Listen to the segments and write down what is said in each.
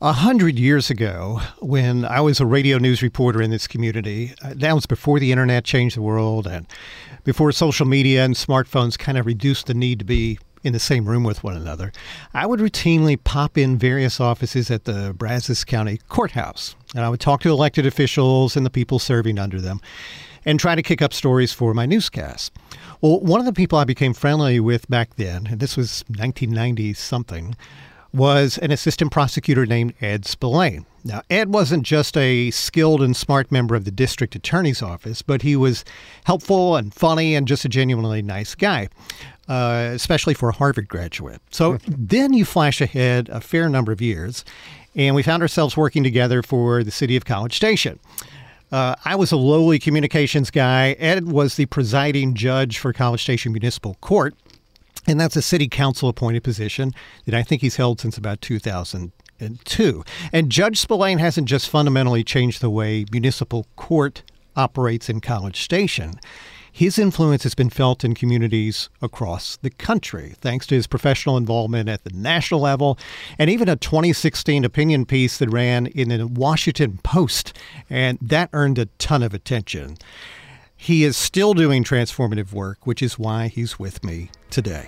A hundred years ago, when I was a radio news reporter in this community, uh, that was before the internet changed the world and before social media and smartphones kind of reduced the need to be in the same room with one another, I would routinely pop in various offices at the Brazos County Courthouse. And I would talk to elected officials and the people serving under them and try to kick up stories for my newscast. Well, one of the people I became friendly with back then, and this was 1990 something, was an assistant prosecutor named Ed Spillane. Now, Ed wasn't just a skilled and smart member of the district attorney's office, but he was helpful and funny and just a genuinely nice guy, uh, especially for a Harvard graduate. So then you flash ahead a fair number of years, and we found ourselves working together for the city of College Station. Uh, I was a lowly communications guy. Ed was the presiding judge for College Station Municipal Court. And that's a city council appointed position that I think he's held since about 2002. And Judge Spillane hasn't just fundamentally changed the way municipal court operates in College Station. His influence has been felt in communities across the country, thanks to his professional involvement at the national level, and even a 2016 opinion piece that ran in the Washington Post, and that earned a ton of attention. He is still doing transformative work, which is why he's with me today.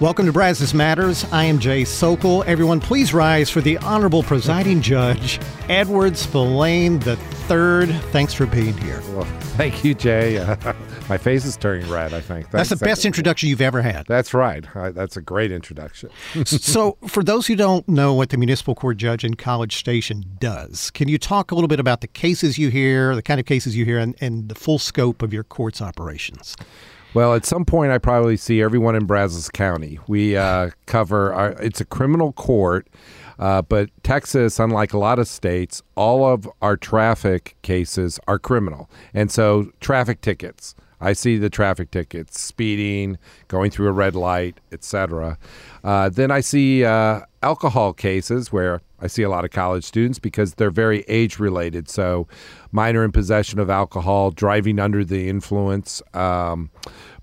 Welcome to Brazos Matters. I am Jay Socol. Everyone, please rise for the Honorable Presiding Judge, Edward Spillane III. Thanks for being here. Well, thank you, Jay. Uh, my face is turning red, I think. Thanks. That's the best introduction you've ever had. That's right. Uh, that's a great introduction. so, for those who don't know what the municipal court judge in College Station does, can you talk a little bit about the cases you hear, the kind of cases you hear, and, and the full scope of your court's operations? Well, at some point, I probably see everyone in Brazos County. We uh, cover our, it's a criminal court, uh, but Texas, unlike a lot of states, all of our traffic cases are criminal, and so traffic tickets. I see the traffic tickets, speeding, going through a red light, etc. Uh, then I see uh, alcohol cases where I see a lot of college students because they're very age related. So, minor in possession of alcohol, driving under the influence, um,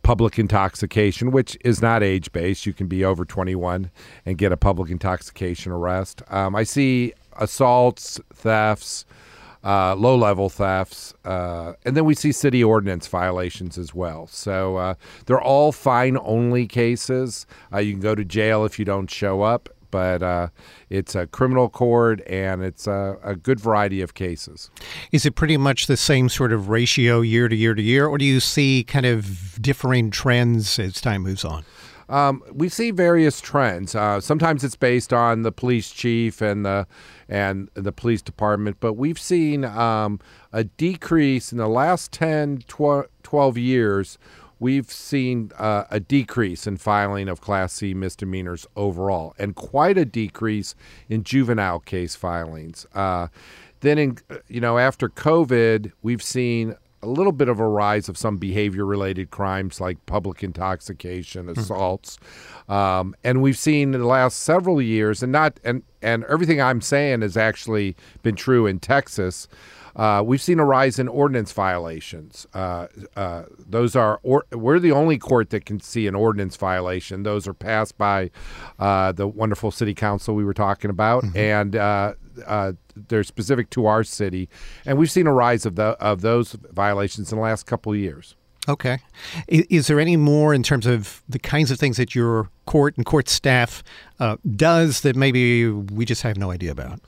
public intoxication, which is not age based. You can be over 21 and get a public intoxication arrest. Um, I see assaults, thefts. Uh, low level thefts, uh, and then we see city ordinance violations as well. So uh, they're all fine only cases. Uh, you can go to jail if you don't show up, but uh, it's a criminal court and it's a, a, good variety of cases. Is it pretty much the same sort of ratio year to year to year, or do you see kind of differing trends as time moves on? Um, we see various trends. Uh, sometimes it's based on the police chief and the and the police department, but we've seen um, a decrease in the last 10, 12 years we've seen uh, a decrease in filing of Class C misdemeanors overall, and quite a decrease in juvenile case filings. Uh, then, in you know, after COVID, we've seen a little bit of a rise of some behavior-related crimes like public intoxication, hmm. assaults, um, and we've seen in the last several years, and not and and everything I'm saying has actually been true in Texas. Uh, we've seen a rise in ordinance violations. Uh, uh, those are or, we're the only court that can see an ordinance violation. Those are passed by uh, the wonderful city council we were talking about, mm-hmm. and uh, uh, they're specific to our city. And we've seen a rise of the of those violations in the last couple of years. Okay. Is, there any more in terms of the kinds of things that your court and court staff uh, does that maybe we just have no idea about?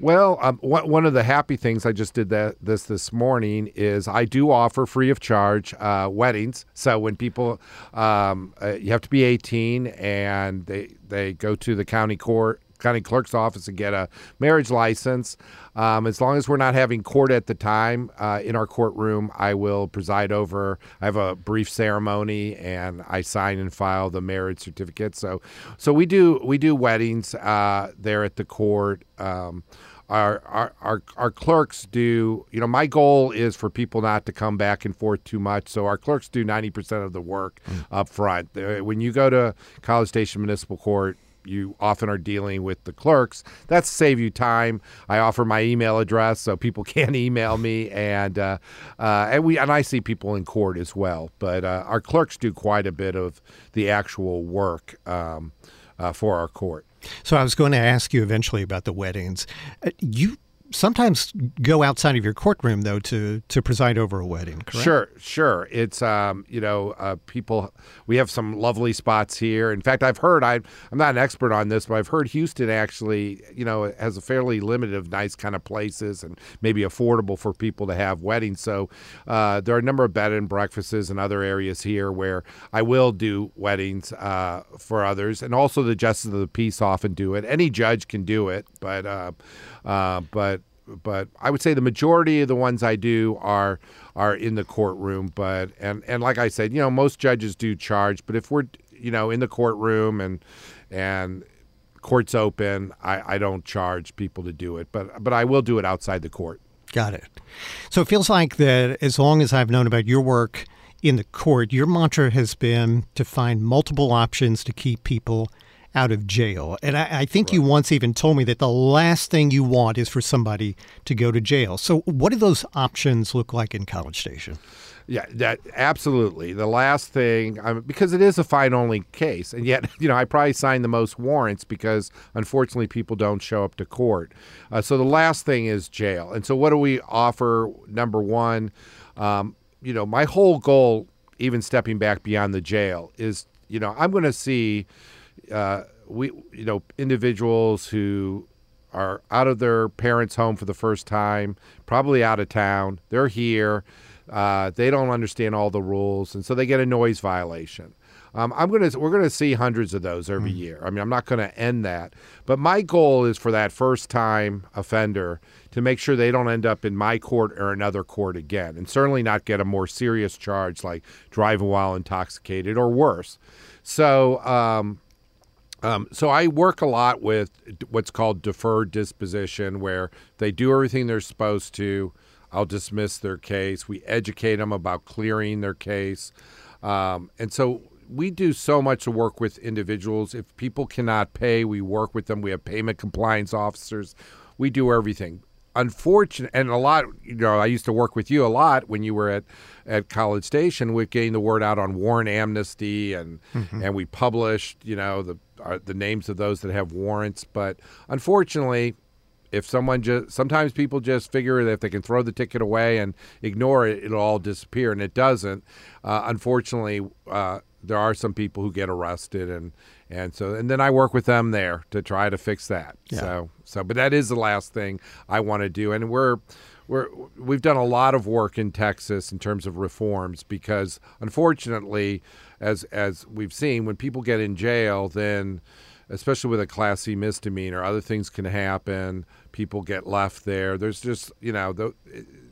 Well, um, one of the happy things I just did that this this morning is I do offer free of charge uh, weddings. So when people, um, uh, you have to be 18 and they they go to the county court county clerk's office and get a marriage license. Um, as long as we're not having court at the time uh, in our courtroom, I will preside over. I have a brief ceremony and I sign and file the marriage certificate. So, so we do we do weddings uh, there at the court. Um, our, our, our, our clerks do, you know, my goal is for people not to come back and forth too much. So our clerks do 90% of the work mm. up front. When you go to College Station Municipal Court, you often are dealing with the clerks. That's save you time. I offer my email address so people can email me, and uh, uh, and we and I see people in court as well. But uh, our clerks do quite a bit of the actual work. Um, uh, for our court. So I was going to ask you eventually about the weddings. Uh, you sometimes go outside of your courtroom though to to preside over a wedding correct? sure sure. It's um, you know uh, people we have some lovely spots here. In fact i've heard I, i'm not an expert on this but i've heard houston actually you know has a fairly limited of nice kind of places and maybe affordable for people to have weddings. So uh, there are a number of bed and breakfasts and other areas here where i will do weddings uh, for others. And also the justice of the peace often do it. Any judge can do it but uh, but but I would say the majority of the ones I do are are in the courtroom. But and and like I said, you know, most judges do charge. But if we're you know in the courtroom and and court's open, I, I don't charge people to do it. But but I will do it outside the court. Got it. So it feels like that as long as I've known about your work in the court, your mantra has been to find multiple options to keep people out of jail. And I, I think right. you once even told me that the last thing you want is for somebody to go to jail. So, what do those options look like in College Station? Yeah, that absolutely. The last thing, um, because it is a fine only case, and yet, you know, I probably signed the most warrants because unfortunately people don't show up to court. Uh, so the last thing is jail. And so, what do we offer? Number one, um, you know, my whole goal, even stepping back beyond the jail, is, you know, I'm going to see uh, we you know individuals who are out of their parents' home for the first time, probably out of town. They're here. Uh, they don't understand all the rules, and so they get a noise violation. Um, I'm gonna we're gonna see hundreds of those every mm. year. I mean, I'm not gonna end that, but my goal is for that first time offender to make sure they don't end up in my court or another court again, and certainly not get a more serious charge like driving while intoxicated or worse. So. Um, um, so I work a lot with what's called deferred disposition, where they do everything they're supposed to. I'll dismiss their case. We educate them about clearing their case, um, and so we do so much to work with individuals. If people cannot pay, we work with them. We have payment compliance officers. We do everything unfortunate and a lot you know i used to work with you a lot when you were at at college station. With getting the word out on warrant amnesty and mm-hmm. and we published you know the uh, the names of those that have warrants. But unfortunately if someone just sometimes people just figure that if they can throw the ticket away and ignore it it'll all disappear and it doesn't. Uh, unfortunately uh, there are some people who get arrested and and so and then I work with them there to try to fix that. Yeah. So so but that is the last thing I want to do and we're we're we've done a lot of work in Texas in terms of reforms because unfortunately as as we've seen when people get in jail then especially with a class C misdemeanor other things can happen people get left there there's just you know the,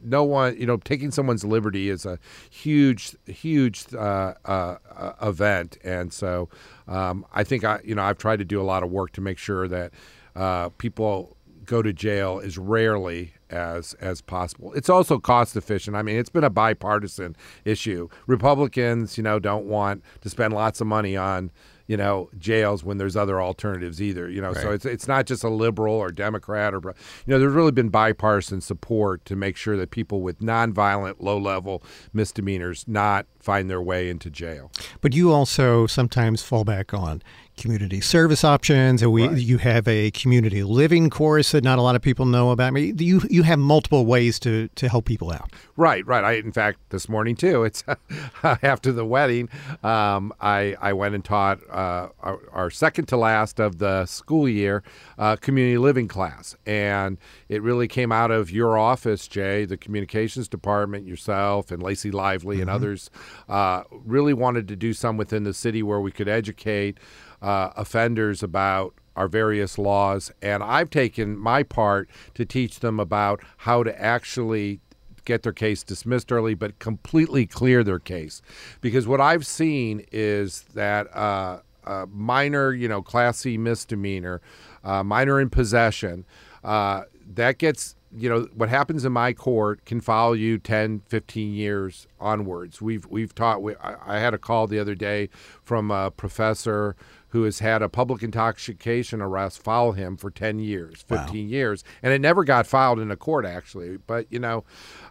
no one, you know, taking someone's liberty is a huge, huge uh, uh, event, and so um, I think I, you know, I've tried to do a lot of work to make sure that uh, people go to jail as rarely as as possible. It's also cost efficient. I mean, it's been a bipartisan issue. Republicans, you know, don't want to spend lots of money on you know jails when there's other alternatives either you know right. so it's it's not just a liberal or democrat or you know there's really been bipartisan support to make sure that people with nonviolent low level misdemeanors not find their way into jail but you also sometimes fall back on community service options, and we right. you have a community living course that not a lot of people know about. I mean, you you have multiple ways to to help people out. Right, right. I in fact this morning too. It's after the wedding. Um, I I went and taught uh, our, our, second to last of the school year uh, community living class, and it really came out of your office, Jay, the communications department, yourself, and Lacey Lively mm-hmm. and others. Uh, really wanted to do some within the city where we could educate uh, offenders about our various laws. And I've taken my part to teach them about how to actually get their case dismissed early, but completely clear their case. Because what I've seen is that uh, a minor, you know, Class C misdemeanor, uh, minor in possession, uh, that gets you know what happens in my court can follow you 10 15 years onwards we've we've taught we, I, I, had a call the other day from a professor who has had a public intoxication arrest follow him for 10 years, 15 wow. years, and it never got filed in a court actually. But you know,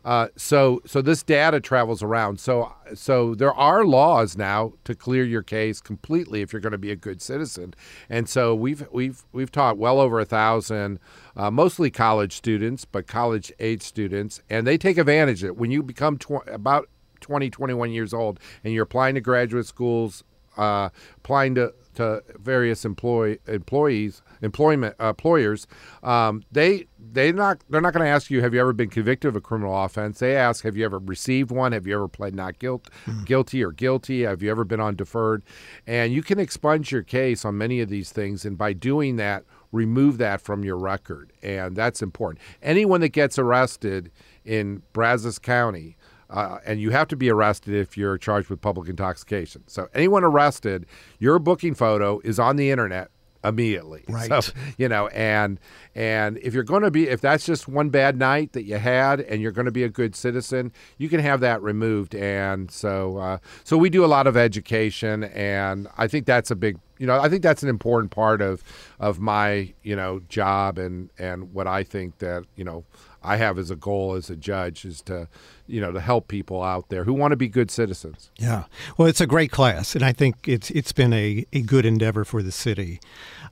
uh, so so this data travels around. So so there are laws now to clear your case completely if you're going to be a good citizen. And so we've we've we've taught well over a thousand, uh, mostly college students, but college age students, and they take advantage of it. When you become tw- about 20, 21 years old, and you're applying to graduate schools, uh, applying to to various employ employees employment uh, employers um, they they not they're not going to ask you have you ever been convicted of a criminal offense? They ask have you ever received one? Have you ever pled not guilt, mm. guilty or guilty? Have you ever been on deferred? And you can expunge your case on many of these things and by doing that remove that from your record and that's important. Anyone that gets arrested in Brazos County uh, and you have to be arrested if you're charged with public intoxication. So anyone arrested, your booking photo is on the internet immediately. Right. So, you know, and and if you're going to be if that's just one bad night that you had and you're going to be a good citizen, you can have that removed. And so uh, so we do a lot of education and I think that's a big you know, I think that's an important part of of my, you know, job and and what I think that, you know, I have as a goal as a judge is to, you know, to help people out there who want to be good citizens. Yeah. Well, it's a great class, and I think it's it's been a, a good endeavor for the city.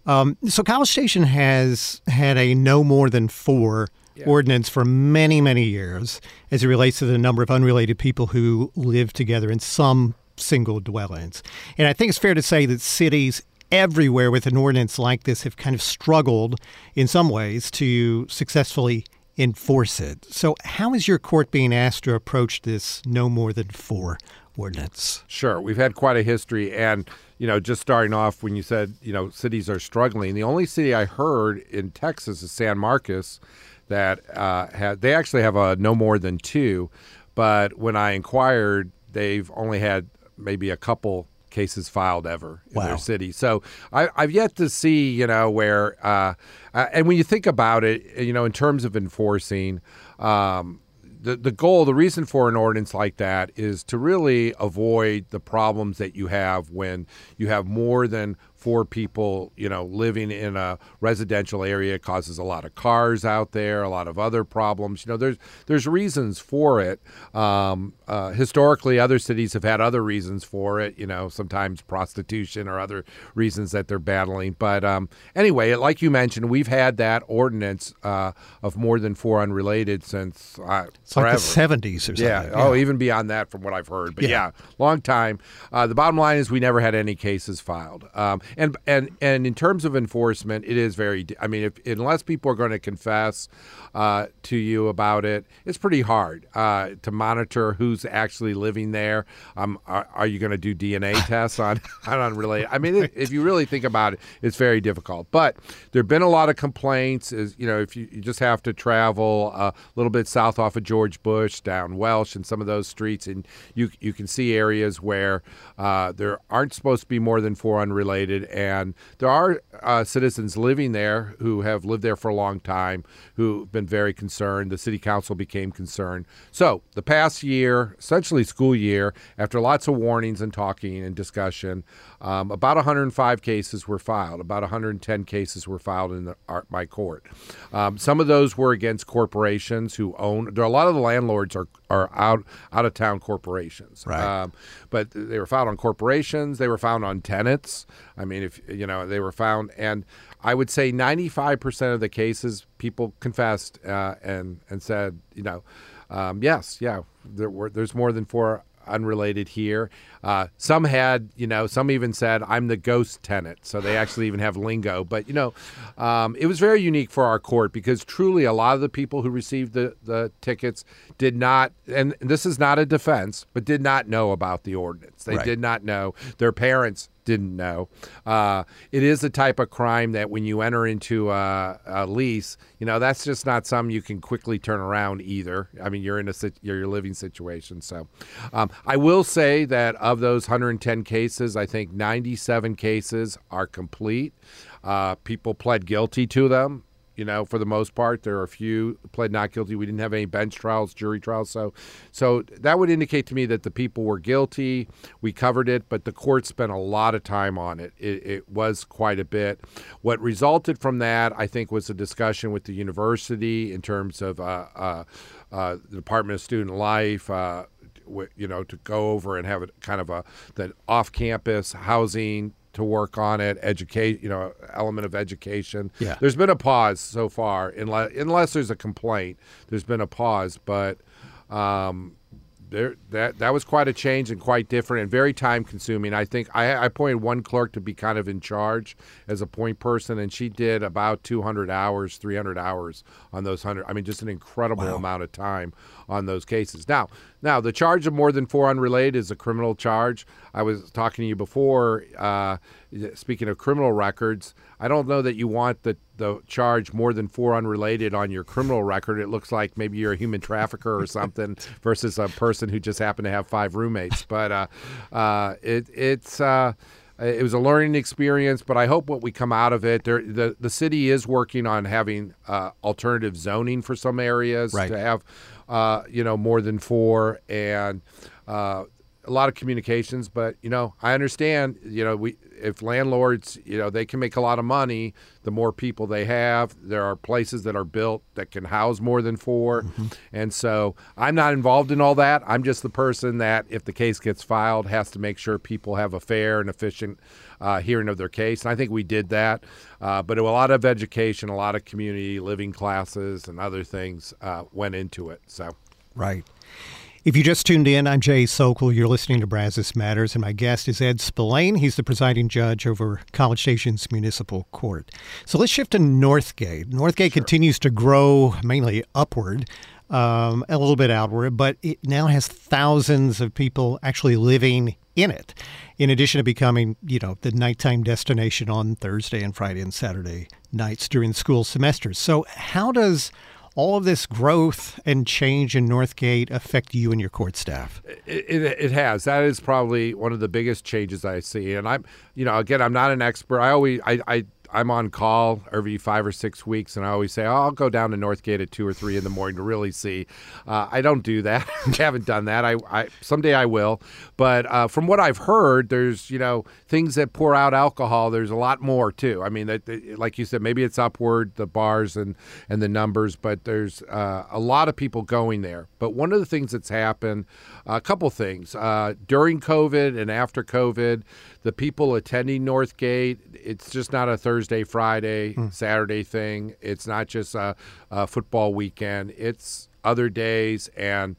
Um, so College Station has had a no more than four yeah. ordinance for many, many years as it relates to the number of unrelated people who live together in some single dwellings. And I think it's fair to say that cities everywhere with an ordinance like this have kind of struggled in some ways to successfully enforce it. So, how is your court being asked to approach this no more than four ordinance? Sure. We've had quite a history. And, you know, just starting off when you said, you know, cities are struggling, the only city I heard in Texas is San Marcos that uh, had, they actually have a no more than two. But when I inquired, they've only had maybe a couple cases filed ever in wow. their city. So I, have yet to see, you know, where, uh, uh, and when you think about it, you know, in terms of enforcing, um, the, the goal, the reason for an ordinance like that is to really avoid the problems that you have when you have more than for people, you know, living in a residential area. It causes a lot of cars out there, a lot of other problems. You know, there's there's reasons for it. Um, uh, historically, other cities have had other reasons for it. You know, sometimes prostitution or other reasons that they're battling. But um, anyway, like you mentioned, we've had that ordinance uh, of more than four unrelated since uh, it's forever. like the seventies or something. Yeah. yeah. Oh, even beyond that, from what I've heard. But yeah, yeah long time. Uh, the bottom line is we never had any cases filed. Um, and and and in terms of enforcement, it is very. I mean, if unless people are going to confess uh, to you about it, it's pretty hard uh, to monitor who's actually living there. Um, are, are you going to do DNA tests on on unrelated? I mean, if you really think about it, it's very difficult. But there've been a lot of complaints. Is you know, if you, you just have to travel a little bit south off of George Bush down Welsh and some of those streets, and you you can see areas where uh, there aren't supposed to be more than four unrelated and there are uh, citizens living there who have lived there for a long time who've been very concerned. The city council became concerned. So the past year, essentially school year, after lots of warnings and talking and discussion, um, about 105 cases were filed. About 110 cases were filed in the, our, my court. Um, some of those were against corporations who own. There are a lot of the landlords are are out out of town corporations. Right. Um, but they were filed on corporations. They were found on tenants. I mean, if you know, they were found, and I would say 95% of the cases people confessed uh, and and said, you know, um, yes, yeah, there were there's more than four unrelated here. Uh, some had, you know, some even said, I'm the ghost tenant. So they actually even have lingo. But, you know, um, it was very unique for our court because truly a lot of the people who received the, the tickets did not, and this is not a defense, but did not know about the ordinance. They right. did not know. Their parents didn't know. Uh, it is a type of crime that when you enter into a, a, lease, you know that's just not something you can quickly turn around either. I mean, you're in a you're living situation. So, um, I will say that of those 110 cases, I think 97 cases are complete. Uh, people pled guilty to them You know, for the most part, there are a few pled not guilty. We didn't have any bench trials, jury trials, so so that would indicate to me that the people were guilty. We covered it, but the court spent a lot of time on it. It, it was quite a bit. What resulted from that, I think, was a discussion with the university in terms of uh, uh, uh, the Department of Student Life. Uh, you know, to go over and have it kind of a the off-campus housing to work on it, educate, you know, element of education. Yeah. There's been a pause so far, unless, unless there's a complaint. There's been a pause, but um, there that that was quite a change and quite different and very time consuming. I think I, I appointed one clerk to be kind of in charge as a point person, and she did about 200 hours, 300 hours on those hundred. I mean, just an incredible Wow. amount of time on those cases. Now, now the charge of more than four unrelated is a criminal charge. I was talking to you before. Uh, speaking of criminal records, I don't know that you want the the charge more than four unrelated on your criminal record. It looks like maybe you're a human trafficker or something versus a person who just happened to have five roommates. But uh, uh, it it's. Uh, it was a learning experience, but I hope what we come out of it. There, the the city is working on having uh, alternative zoning for some areas Right. to have, uh, you know, more than four and uh, a lot of communications. But you know, I understand. You know, we if landlords, you know, they can make a lot of money. The more people they have, there are places that are built that can house more than 4 and so I'm not involved in all that. I'm just the person that, if the case gets filed, has to make sure people have a fair and efficient uh, hearing of their case. And I think we did that. Uh, but a lot of education, a lot of community living classes, and other things uh, went into it. So. Right. If you just tuned in, I'm Jay Socol. You're listening to Brazos Matters, and my guest is Ed Spillane. He's the presiding judge over College Station's Municipal Court. So let's shift to Northgate. Northgate continues to grow mainly upward, um, a little bit outward, but it now has thousands of people actually living in it. In addition to becoming, you know, the nighttime destination on Thursday and Friday and Saturday nights during school semesters. So how does all of this growth and change in Northgate affect you and your court staff? It, it, it has. That is probably one of the biggest changes I see. And I'm, you know, again, I'm not an expert. I always, I, I, I'm on call every five or six weeks, and I always say, oh, I'll go down to Northgate at two or three in the morning to really see. Uh, I don't do that. Haven't done that. I, I someday I will. But uh, from what I've heard, there's, you know, things that pour out alcohol. There's a lot more too. I mean, that, that- like you said, maybe it's upward the bars and and the numbers, but there's uh, a lot of people going there. But one of the things that's happened, a couple things uh, during COVID and after COVID, the people attending Northgate, it's just not a Thursday, Friday, Saturday thing. It's not just a, a football weekend. It's other days and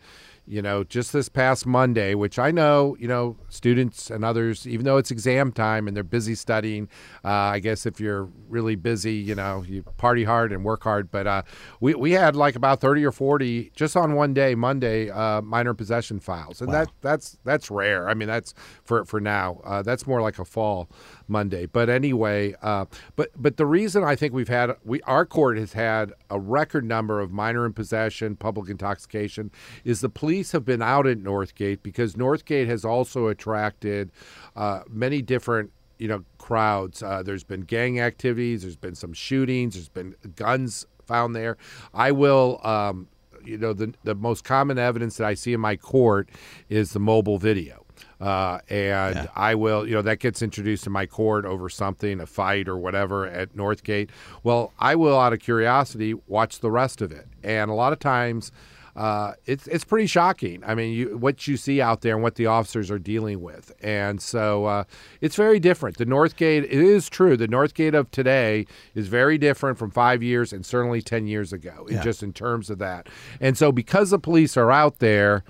you know, just this past Monday, which I know, you know, students and others, even though it's exam time and they're busy studying, uh, I guess if you're really busy, you know, you party hard and work hard. But uh, we, we had like about 30 or 40 just on one day, Monday, uh, minor possession files. And that that's that's rare. I mean, that's for, for now. Uh, that's more like a fall Monday. But anyway, uh, but but the reason I think we've had we our court has had a record number of minor in possession, public intoxication, is the police have been out at Northgate because Northgate has also attracted uh, many different you know crowds. Uh, there's been gang activities, there's been some shootings, there's been guns found there. I will. Um, you know the the most common evidence that I see in my court is the mobile video. Uh, and Yeah. I will, you know, that gets introduced in my court over something, a fight or whatever at Northgate. Well, I will, out of curiosity, watch the rest of it. And a lot of times, uh, it's it's pretty shocking. I mean, you, what you see out there and what the officers are dealing with, and so uh, it's very different. The Northgate, it is true, the Northgate of today is very different from five years and certainly ten years ago, Yeah. just in terms of that. And so, because the police are out there.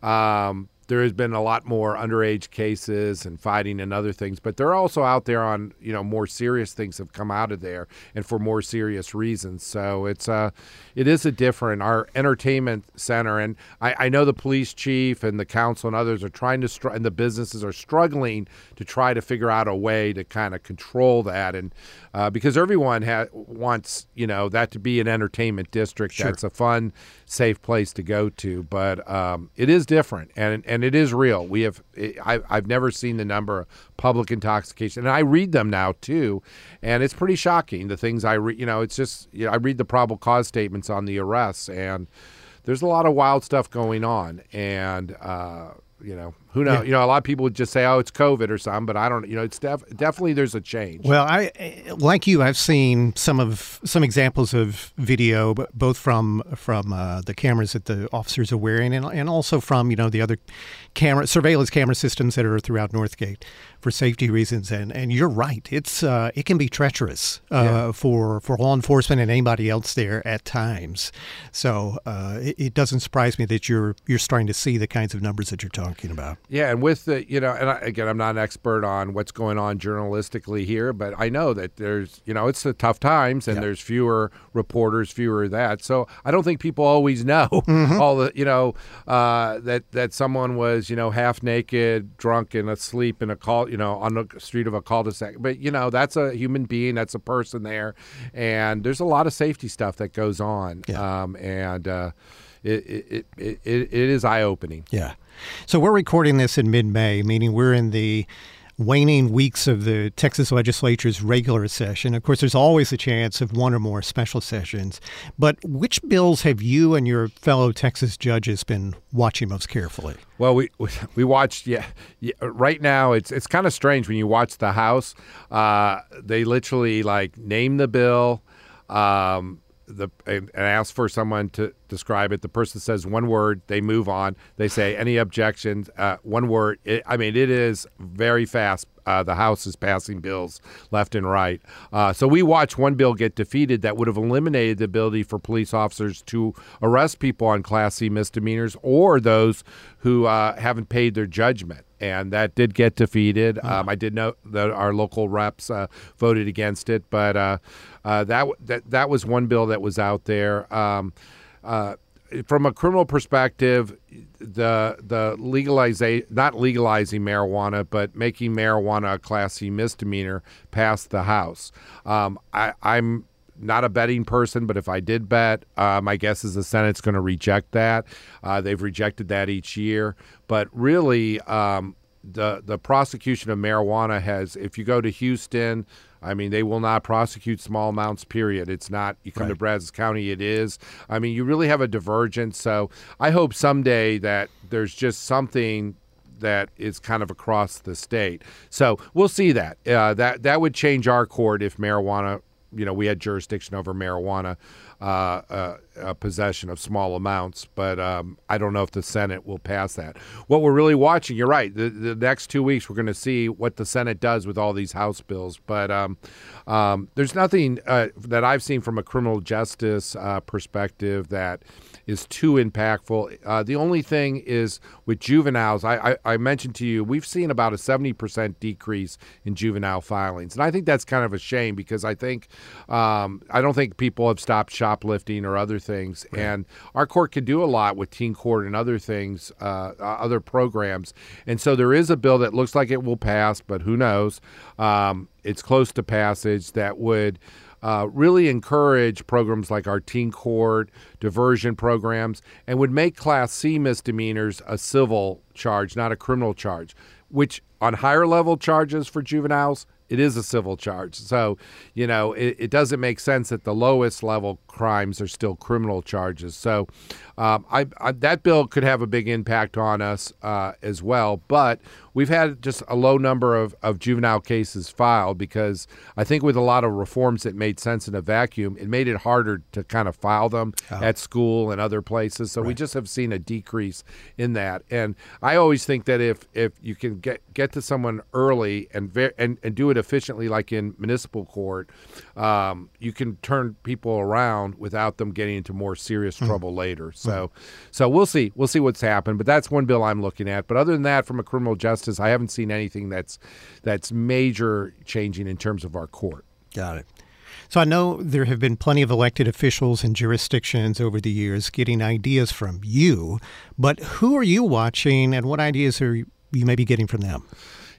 Um, there has been a lot more underage cases and fighting and other things, but they're also out there on you know more serious things have come out of there and for more serious reasons. So it's uh it is a different our entertainment center, and I, I know the police chief and the council and others are trying to str- and the businesses are struggling to try to figure out a way to kind of control that, and uh, because everyone ha- wants you know that to be an entertainment district that's a fun, safe place to go to, but um, it is different, and and it is real. We have I, I've never seen the number of public intoxication, and I read them now too, and it's pretty shocking. The things I read, you know, it's just you know, I read the probable cause on the arrests, and there's a lot of wild stuff going on, and uh, you know, who knows? Yeah. You know, a lot of people would just say, "Oh, it's COVID or something," but I don't. You know, it's def- definitely there's a change. Well, I like you. I've seen some of some examples of video, both from from uh, the cameras that the officers are wearing, and and also from you know the other camera surveillance camera systems that are throughout Northgate for safety reasons. And and you're right. It's uh, it can be treacherous uh, yeah. for for law enforcement and anybody else there at times. So uh, it, it doesn't surprise me that you're you're starting to see the kinds of numbers that you're talking about. Yeah, and with the you know, and I, again, I'm not an expert on what's going on journalistically here, but I know that there's you know it's the tough times and there's fewer reporters, fewer of that. So I don't think people always know mm-hmm. all the you know uh, that that someone was you know half naked, drunk, and asleep in a call you know on the street of a cul-de-sac. But you know that's a human being, that's a person there, and there's a lot of safety stuff that goes on, yeah. um, and. Uh, it, it, it, it is eye opening. Yeah. So we're recording this in mid May, meaning we're in the waning weeks of the Texas legislature's regular session. Of course, there's always a chance of one or more special sessions. But which bills have you and your fellow Texas judges been watching most carefully? Well, we we watched. Yeah, yeah right now it's it's kind of strange when you watch the House. Uh, they literally like name the bill. Um, the and ask for someone to describe it. The person says one word, they move on. They say any objections, uh, one word. It, I mean, it is very fast. Uh, the House is passing bills left and right. Uh, so we watched one bill get defeated that would have eliminated the ability for police officers to arrest people on Class C misdemeanors or those who uh, haven't paid their judgment and that did get defeated. Uh-huh. Um, I did know that our local reps uh, voted against it, but uh, uh, that that that was one bill that was out there. Um, uh, from a criminal perspective, the the legalization not legalizing marijuana, but making marijuana a Class C misdemeanor passed the House. Um, I, I'm not a betting person, but if I did bet, uh, my guess is the Senate's going to reject that. Uh, they've rejected that each year. But really, um, the the prosecution of marijuana has. If you go to Houston, I mean, they will not prosecute small amounts. Period. It's not. You come right. to Brazos County, it is. I mean, you really have a divergence. So I hope someday that there's just something that is kind of across the state. So we'll see that. Uh, that that would change our court if marijuana you know we had jurisdiction over marijuana uh, uh, uh, possession of small amounts, but um, I don't know if the Senate will pass that. What we're really watching, you're right. The, the next two weeks, we're going to see what the Senate does with all these House bills. But um, um, there's nothing uh, that I've seen from a criminal justice uh, perspective that is too impactful. Uh, the only thing is with juveniles, I, I, I, mentioned to you, we've seen about a 70% decrease in juvenile filings. And I think that's kind of a shame because I think, um, I don't think people have stopped shoplifting or other things. Right. And our court can do a lot with teen court and other things, uh, uh, other programs. And so there is a bill that looks like it will pass, but who knows? Um, it's close to passage that would uh, really encourage programs like our teen court, diversion programs, and would make Class C misdemeanors a civil charge, not a criminal charge, which on higher level charges for juveniles, it is a civil charge. So, you know, it, it, doesn't make sense that the lowest level crimes are still criminal charges. So, um, I, I, that bill could have a big impact on us uh, as well. But we've had just a low number of, of juvenile cases filed because I think with a lot of reforms that made sense in a vacuum, it made it harder to kind of file them oh. at school and other places. So right. we just have seen a decrease in that. And I always think that if if you can get get to someone early and ver- and, and do it efficiently, like in municipal court, um, you can turn people around without them getting into more serious mm. trouble later. So, mm. so we'll see. We'll see what's happened. But that's one bill I'm looking at. But other than that, from a criminal justice, I haven't seen anything that's that's major changing in terms of our court. Got it. So I know there have been plenty of elected officials and jurisdictions over the years getting ideas from you, but who are you watching and what ideas are you maybe getting from them?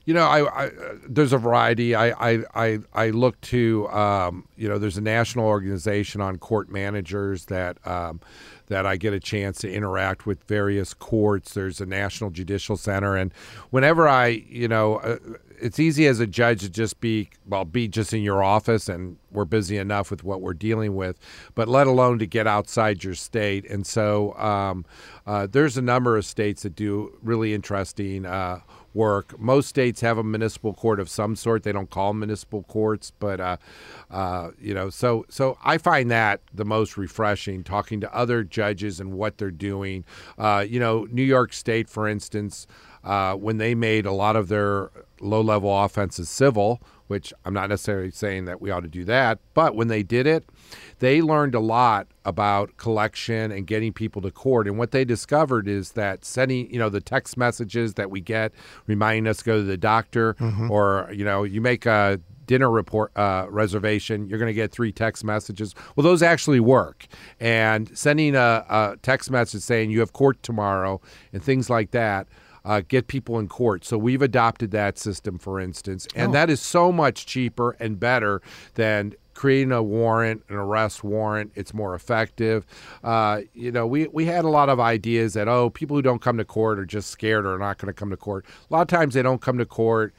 You know, I, I there's a variety. I I I, I look to um, you know there's a national organization on court managers that um, that I get a chance to interact with various courts. There's a national judicial center, and whenever I you know. Uh, it's easy as a judge to just be well be just in your office and we're busy enough with what we're dealing with but let alone to get outside your state and so um, uh, there's a number of states that do really interesting uh, work. Most states have a municipal court of some sort. They don't call them municipal courts, but uh, uh, you know, so so I find that the most refreshing. Talking to other judges and what they're doing. Uh, you know, New York State, for instance, uh, when they made a lot of their low-level offenses civil, which I'm not necessarily saying that we ought to do that, but when they did it, they learned a lot about collection and getting people to court. And what they discovered is that sending, you know, the text messages that we get reminding us to go to the doctor, mm-hmm. or you know, you make a dinner report uh, reservation, you're going to get three text messages. Well, those actually work. And sending a, a text message saying you have court tomorrow and things like that uh, get people in court. So we've adopted that system, for instance, and oh. that is so much cheaper and better than creating a warrant, an arrest warrant. It's more effective. Uh, you know, we, we had a lot of ideas that, oh, people who don't come to court are just scared or are not going to come to court. A lot of times they don't come to court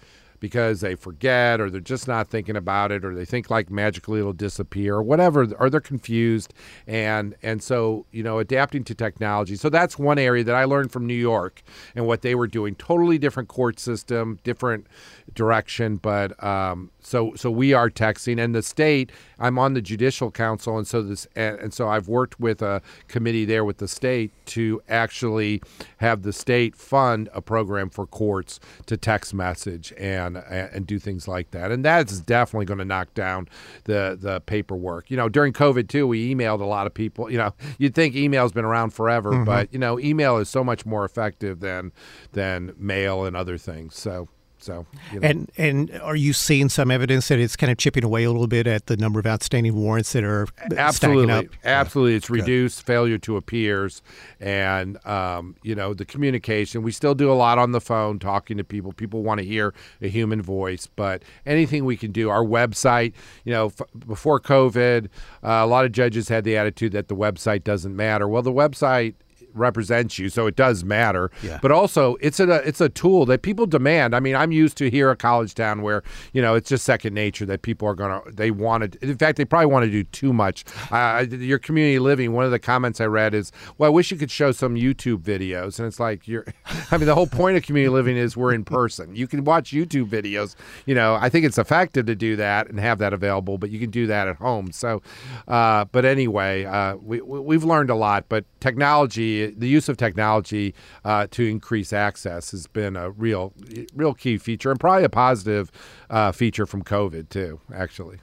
because they forget or they're just not thinking about it or they think like magically it'll disappear or whatever or they're confused. And and so you know adapting to technology. So that's one area that I learned from New York and what they were doing. Totally different court system different direction but um, so so we are texting and the state i'm on the judicial council and so this and, and, so i've worked with a committee there with the state to actually have the state fund a program for courts to text message and and do things like that. And that's definitely going to knock down the the paperwork. You know during covid too we emailed a lot of people you know you'd think email's been around forever mm-hmm. but you know email is so much more effective than than mail and other things. So so, you know. and and are you seeing some evidence that it's kind of chipping away a little bit at the number of outstanding warrants that are absolutely, absolutely, it's reduced Good. failure to appears, and um, you know the communication. We still do a lot on the phone, talking to people. People want to hear a human voice, but anything we can do. Our website, you know, f- before COVID, uh, a lot of judges had the attitude that the website doesn't matter. Well, the website represents you, so it does matter. Yeah. But also, it's a it's a tool that people demand. I mean, I'm used to here at college town where you know it's just second nature that people are gonna they want to. In fact, they probably want to do too much. Uh, your community living. One of the comments I read is, "Well, I wish you could show some YouTube videos." And it's like you're. I mean, the whole point of community living is we're in person. You can watch YouTube videos. You know, I think it's effective to do that and have that available, but you can do that at home. So, uh, but anyway, uh, we we've learned a lot. But technology the use of technology uh, to increase access has been a real real key feature and probably a positive uh, feature from COVID too. Actually,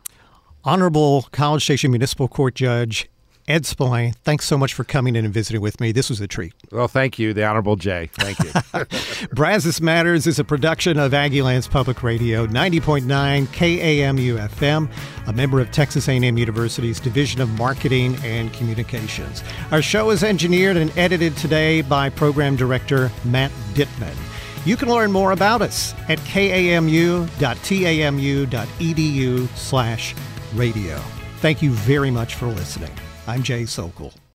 Honorable College Station Municipal Court Judge Ed Spillane, thanks so much for coming in and visiting with me. This was a treat. Well, thank you, the Honorable Jay. Thank you. Brazos Matters is a production of Aggieland's Public Radio, 90.9 KAMU FM, a member of Texas A&M University's Division of Marketing and Communications. Our show is engineered and edited today by Program Director Matt Dittman. You can learn more about us at kamu.tamu.edu slash radio. Thank you very much for listening. I'm Jay Socol.